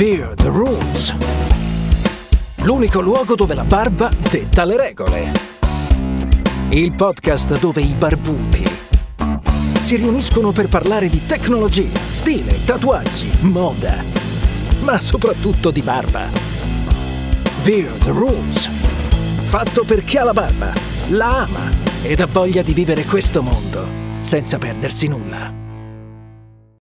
Beard Rules. L'unico luogo dove la barba detta le regole. Il podcast dove i barbuti si riuniscono per parlare di tecnologia, stile, tatuaggi, moda, ma soprattutto di barba. Beard Rules. Fatto per chi ha la barba, la ama ed ha voglia di vivere questo mondo senza perdersi nulla.